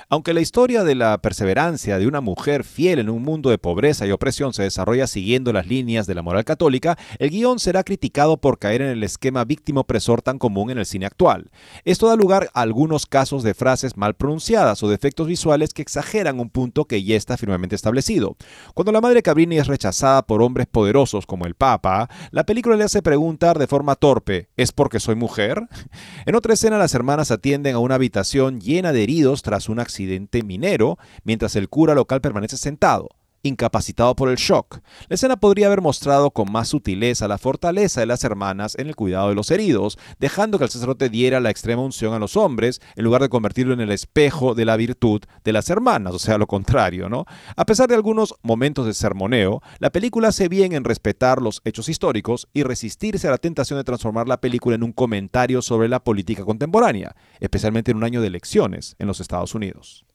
Aunque la historia de la perseverancia de una mujer fiel en un mundo de pobreza y opresión se desarrolla siguiendo las líneas de la moral católica, el guion será criticado por caer en el esquema víctima-opresor tan común en el cine actual. Esto da lugar a algunos casos de frases mal pronunciadas o de efectos visuales que exageran un punto que ya está firmemente establecido. Cuando la madre Cabrini es rechazada por hombres poderosos como el Papa, la película le hace preguntar de forma torpe, ¿es porque soy mujer? En otra escena las hermanas atienden a una habitación llena de heridos tras un accidente minero, mientras el cura local permanece sentado, incapacitado por el shock. La escena podría haber mostrado con más sutileza la fortaleza de las hermanas en el cuidado de los heridos, dejando que el sacerdote diera la extrema unción a los hombres, en lugar de convertirlo en el espejo de la virtud de las hermanas, o sea, lo contrario, ¿no? A pesar de algunos momentos de sermoneo, la película hace bien en respetar los hechos históricos y resistirse a la tentación de transformar la película en un comentario sobre la política contemporánea, especialmente en un año de elecciones en los Estados Unidos.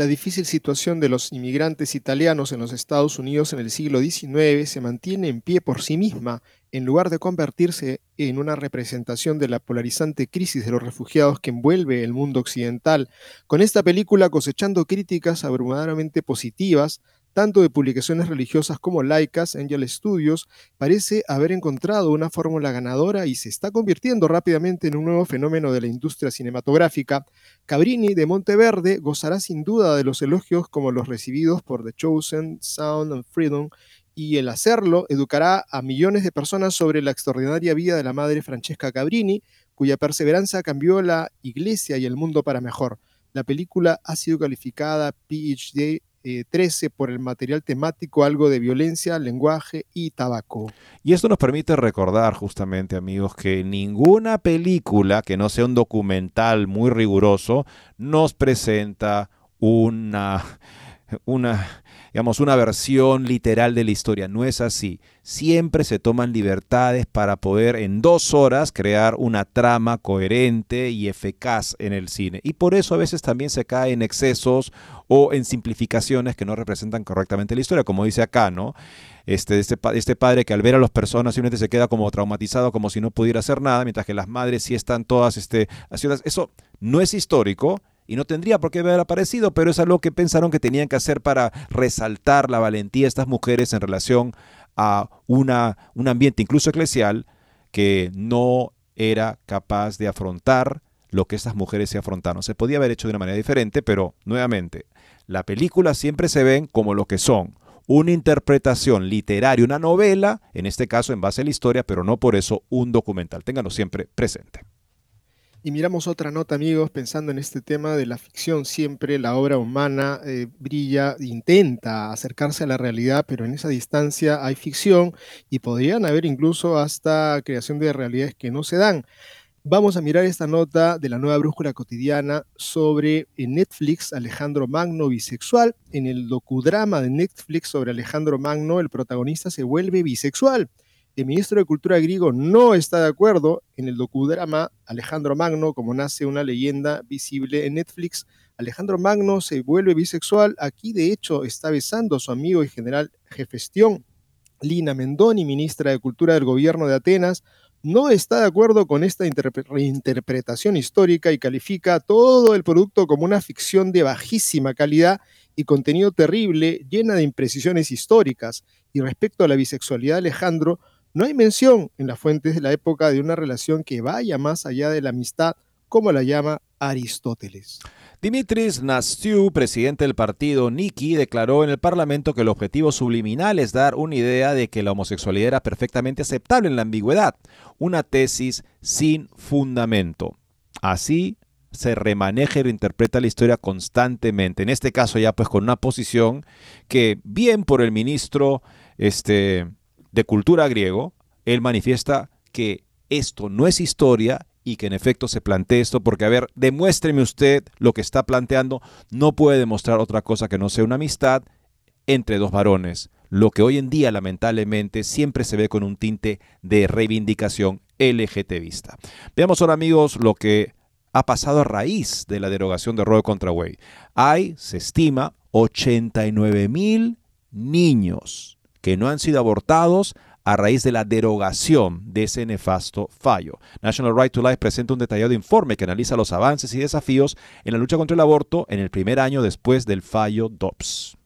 La difícil situación de los inmigrantes italianos en los Estados Unidos en el siglo XIX se mantiene en pie por sí misma, en lugar de convertirse en una representación de la polarizante crisis de los refugiados que envuelve el mundo occidental, con esta película cosechando críticas abrumadoramente positivas, tanto de publicaciones religiosas como laicas, Angel Studios parece haber encontrado una fórmula ganadora y se está convirtiendo rápidamente en un nuevo fenómeno de la industria cinematográfica. Cabrini de Monteverde gozará sin duda de los elogios como los recibidos por The Chosen, Sound and Freedom, y el hacerlo educará a millones de personas sobre la extraordinaria vida de la madre Francesca Cabrini, cuya perseverancia cambió la iglesia y el mundo para mejor. La película ha sido calificada PhD 13 eh, por el material temático, algo de violencia, lenguaje y tabaco. Y esto nos permite recordar justamente, amigos, que ninguna película que no sea un documental muy riguroso nos presenta una, una digamos, una versión literal de la historia. No es así. Siempre se toman libertades para poder en dos horas crear una trama coherente y eficaz en el cine. Y por eso a veces también se cae en excesos o en simplificaciones que no representan correctamente la historia, como dice acá, ¿no? Este, este, este padre que al ver a las personas simplemente se queda como traumatizado, como si no pudiera hacer nada, mientras que las madres sí están todas este, Eso no es histórico, y no tendría por qué haber aparecido, pero es algo que pensaron que tenían que hacer para resaltar la valentía de estas mujeres en relación a una, un ambiente incluso eclesial que no era capaz de afrontar lo que estas mujeres se afrontaron. Se podía haber hecho de una manera diferente, pero nuevamente, la película siempre se ven como lo que son, una interpretación literaria, una novela, en este caso en base a la historia, pero no por eso un documental. Ténganlo siempre presente. Y miramos otra nota, amigos, pensando en este tema de la ficción, siempre la obra humana eh, brilla, intenta acercarse a la realidad, pero en esa distancia hay ficción y podrían haber incluso hasta creación de realidades que no se dan. Vamos a mirar esta nota de la nueva brújula cotidiana sobre Netflix Alejandro Magno bisexual. En el docudrama de Netflix sobre Alejandro Magno, el protagonista se vuelve bisexual. El ministro de Cultura griego no está de acuerdo en el docudrama Alejandro Magno, como nace una leyenda visible en Netflix. Alejandro Magno se vuelve bisexual. Aquí, de hecho, está besando a su amigo y general jefestión, Lina Mendoni, ministra de Cultura del gobierno de Atenas. No está de acuerdo con esta reinterpretación histórica y califica todo el producto como una ficción de bajísima calidad y contenido terrible, llena de imprecisiones históricas. Y respecto a la bisexualidad de Alejandro, no hay mención en las fuentes de la época de una relación que vaya más allá de la amistad, como la llama Aristóteles. Dimitris Nastiu, presidente del partido Niki, declaró en el Parlamento que el objetivo subliminal es dar una idea de que la homosexualidad era perfectamente aceptable en la ambigüedad, una tesis sin fundamento. Así se remaneja y reinterpreta la historia constantemente. En este caso ya pues con una posición que bien por el ministro este, de cultura griego, él manifiesta que esto no es historia y que en efecto se plantee esto, porque a ver, demuéstreme usted lo que está planteando, no puede demostrar otra cosa que no sea una amistad entre dos varones, lo que hoy en día lamentablemente siempre se ve con un tinte de reivindicación LGTBista. Veamos ahora amigos lo que ha pasado a raíz de la derogación de Roe contra Wade. Hay, se estima, 89 mil niños que no han sido abortados a raíz de la derogación de ese nefasto fallo. National Right to Life presenta un detallado informe que analiza los avances y desafíos en la lucha contra el aborto en el primer año después del fallo Dobbs.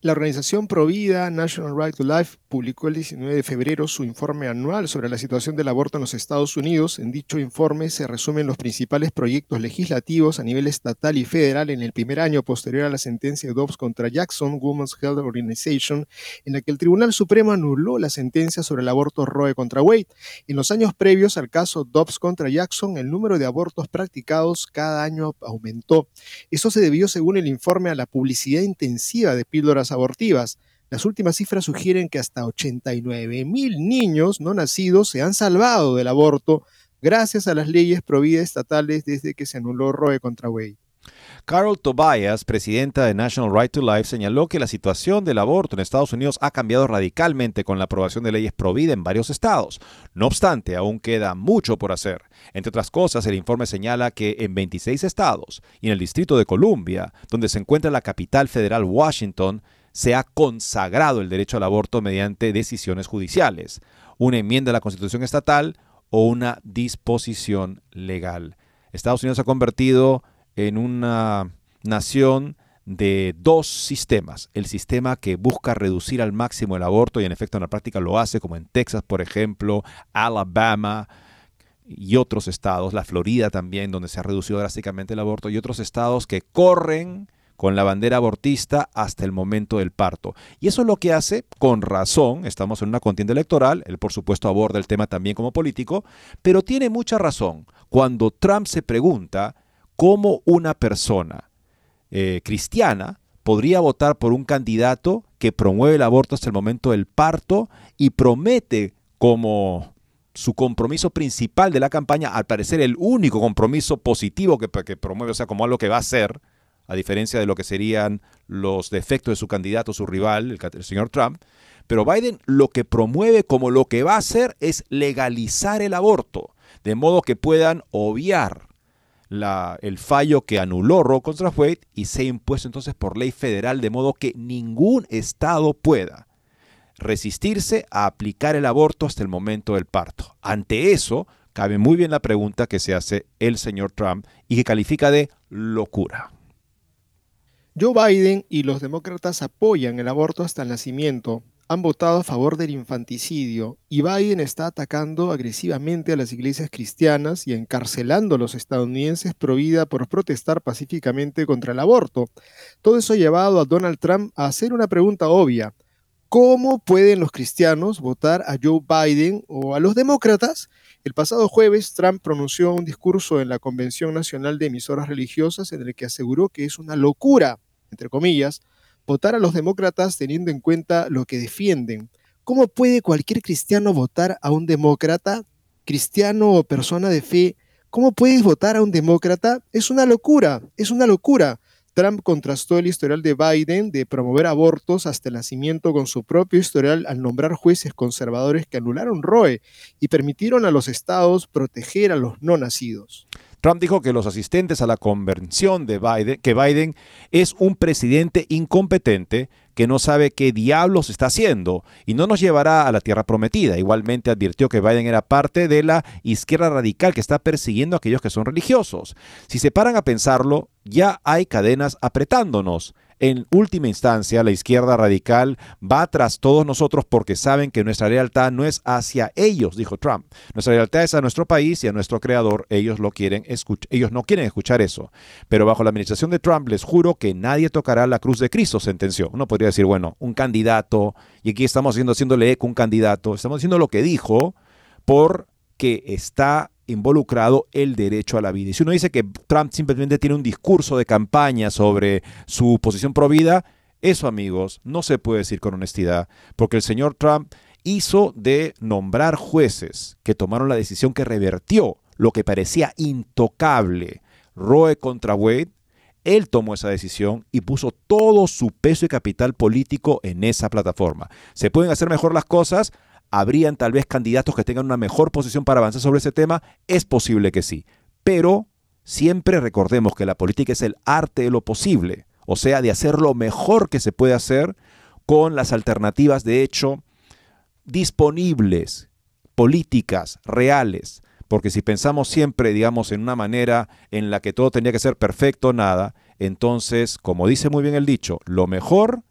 La organización Provida National Right to Life publicó el 19 de febrero su informe anual sobre la situación del aborto en los Estados Unidos. En dicho informe se resumen los principales proyectos legislativos a nivel estatal y federal en el primer año posterior a la sentencia de Dobbs contra Jackson Women's Health Organization, en la que el Tribunal Supremo anuló la sentencia sobre el aborto Roe contra Wade. En los años previos al caso Dobbs contra Jackson, el número de abortos practicados cada año aumentó. Eso se debió, según el informe, a la publicidad intensiva de píldoras abortivas. Las últimas cifras sugieren que hasta 89 mil niños no nacidos se han salvado del aborto gracias a las leyes prohibidas estatales desde que se anuló Roe contra Wade. Carol Tobias, presidenta de National Right to Life, señaló que la situación del aborto en Estados Unidos ha cambiado radicalmente con la aprobación de leyes pro vida en varios estados. No obstante, aún queda mucho por hacer. Entre otras cosas, el informe señala que en 26 estados y en el Distrito de Columbia, donde se encuentra la capital federal Washington, se ha consagrado el derecho al aborto mediante decisiones judiciales, una enmienda a la Constitución estatal o una disposición legal. Estados Unidos se ha convertido en una nación de dos sistemas. El sistema que busca reducir al máximo el aborto y en efecto en la práctica lo hace, como en Texas, por ejemplo, Alabama y otros estados, la Florida también, donde se ha reducido drásticamente el aborto, y otros estados que corren con la bandera abortista hasta el momento del parto. Y eso es lo que hace, con razón, estamos en una contienda electoral, él por supuesto aborda el tema también como político, pero tiene mucha razón cuando Trump se pregunta cómo una persona eh, cristiana podría votar por un candidato que promueve el aborto hasta el momento del parto y promete como su compromiso principal de la campaña, al parecer el único compromiso positivo que, que promueve, o sea, como algo que va a hacer, a diferencia de lo que serían los defectos de su candidato, su rival, el, señor Trump. Pero Biden lo que promueve como lo que va a hacer es legalizar el aborto, de modo que puedan obviar la, el fallo que anuló Roe contra Wade y sea impuesto entonces por ley federal, de modo que ningún estado pueda resistirse a aplicar el aborto hasta el momento del parto. Ante eso, cabe muy bien la pregunta que se hace el señor Trump y que califica de locura. Joe Biden y los demócratas apoyan el aborto hasta el nacimiento, han votado a favor del infanticidio y Biden está atacando agresivamente a las iglesias cristianas y encarcelando a los estadounidenses pro vida por protestar pacíficamente contra el aborto. Todo eso ha llevado a Donald Trump a hacer una pregunta obvia. ¿Cómo pueden los cristianos votar a Joe Biden o a los demócratas? El pasado jueves, Trump pronunció un discurso en la Convención Nacional de Emisoras Religiosas en el que aseguró que es una locura entre comillas, votar a los demócratas teniendo en cuenta lo que defienden. ¿Cómo puede cualquier cristiano votar a un demócrata? Cristiano o persona de fe, ¿cómo puedes votar a un demócrata? Es una locura, es una locura. Trump contrastó el historial de Biden de promover abortos hasta el nacimiento con su propio historial al nombrar jueces conservadores que anularon Roe y permitieron a los estados proteger a los no nacidos. Trump dijo que los asistentes a la convención de Biden, que Biden es un presidente incompetente que no sabe qué diablos está haciendo y no nos llevará a la tierra prometida. Igualmente advirtió que Biden era parte de la izquierda radical que está persiguiendo a aquellos que son religiosos. Si se paran a pensarlo, ya hay cadenas apretándonos. En última instancia, la izquierda radical va tras todos nosotros porque saben que nuestra lealtad no es hacia ellos, dijo Trump. Nuestra lealtad es a nuestro país y a nuestro creador. Ellos lo quieren ellos no quieren escuchar eso. Pero bajo la administración de Trump les juro que nadie tocará la cruz de Cristo, sentenció. Uno podría decir, bueno, un candidato, y aquí estamos haciendo, haciéndole eco un candidato, estamos diciendo lo que dijo porque está involucrado el derecho a la vida. Y si uno dice que Trump simplemente tiene un discurso de campaña sobre su posición pro vida, eso amigos no se puede decir con honestidad, porque el señor Trump hizo de nombrar jueces que tomaron la decisión que revertió lo que parecía intocable, Roe contra Wade, él tomó esa decisión y puso todo su peso y capital político en esa plataforma. ¿Se pueden hacer mejor las cosas? ¿Habrían tal vez candidatos que tengan una mejor posición para avanzar sobre ese tema? Es posible que sí. Pero siempre recordemos que la política es el arte de lo posible, o sea, de hacer lo mejor que se puede hacer con las alternativas de hecho disponibles, políticas, reales. Porque si pensamos siempre, digamos, en una manera en la que todo tendría que ser perfecto, nada, entonces, como dice muy bien el dicho, lo mejor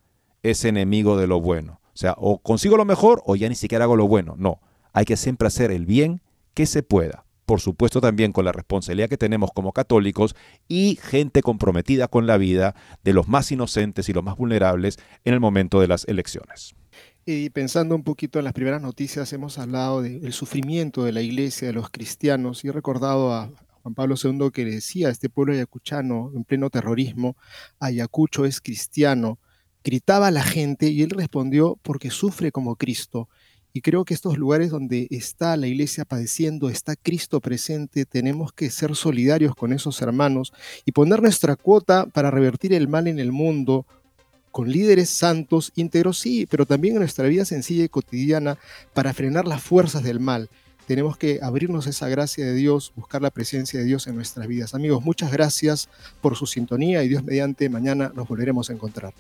es enemigo de lo bueno. O sea, o consigo lo mejor o ya ni siquiera hago lo bueno. No, hay que siempre hacer el bien que se pueda. Por supuesto también con la responsabilidad que tenemos como católicos y gente comprometida con la vida de los más inocentes y los más vulnerables en el momento de las elecciones. Y pensando un poquito en las primeras noticias, hemos hablado del sufrimiento de la iglesia, de los cristianos, y he recordado a Juan Pablo II que decía a este pueblo ayacuchano en pleno terrorismo, Ayacucho es cristiano, gritaba a la gente y él respondió porque sufre como Cristo. Y creo que estos lugares donde está la iglesia padeciendo, está Cristo presente, tenemos que ser solidarios con esos hermanos y poner nuestra cuota para revertir el mal en el mundo con líderes santos, íntegros, sí, pero también en nuestra vida sencilla y cotidiana para frenar las fuerzas del mal. Tenemos que abrirnos esa gracia de Dios, buscar la presencia de Dios en nuestras vidas. Amigos, muchas gracias por su sintonía y Dios mediante mañana nos volveremos a encontrar.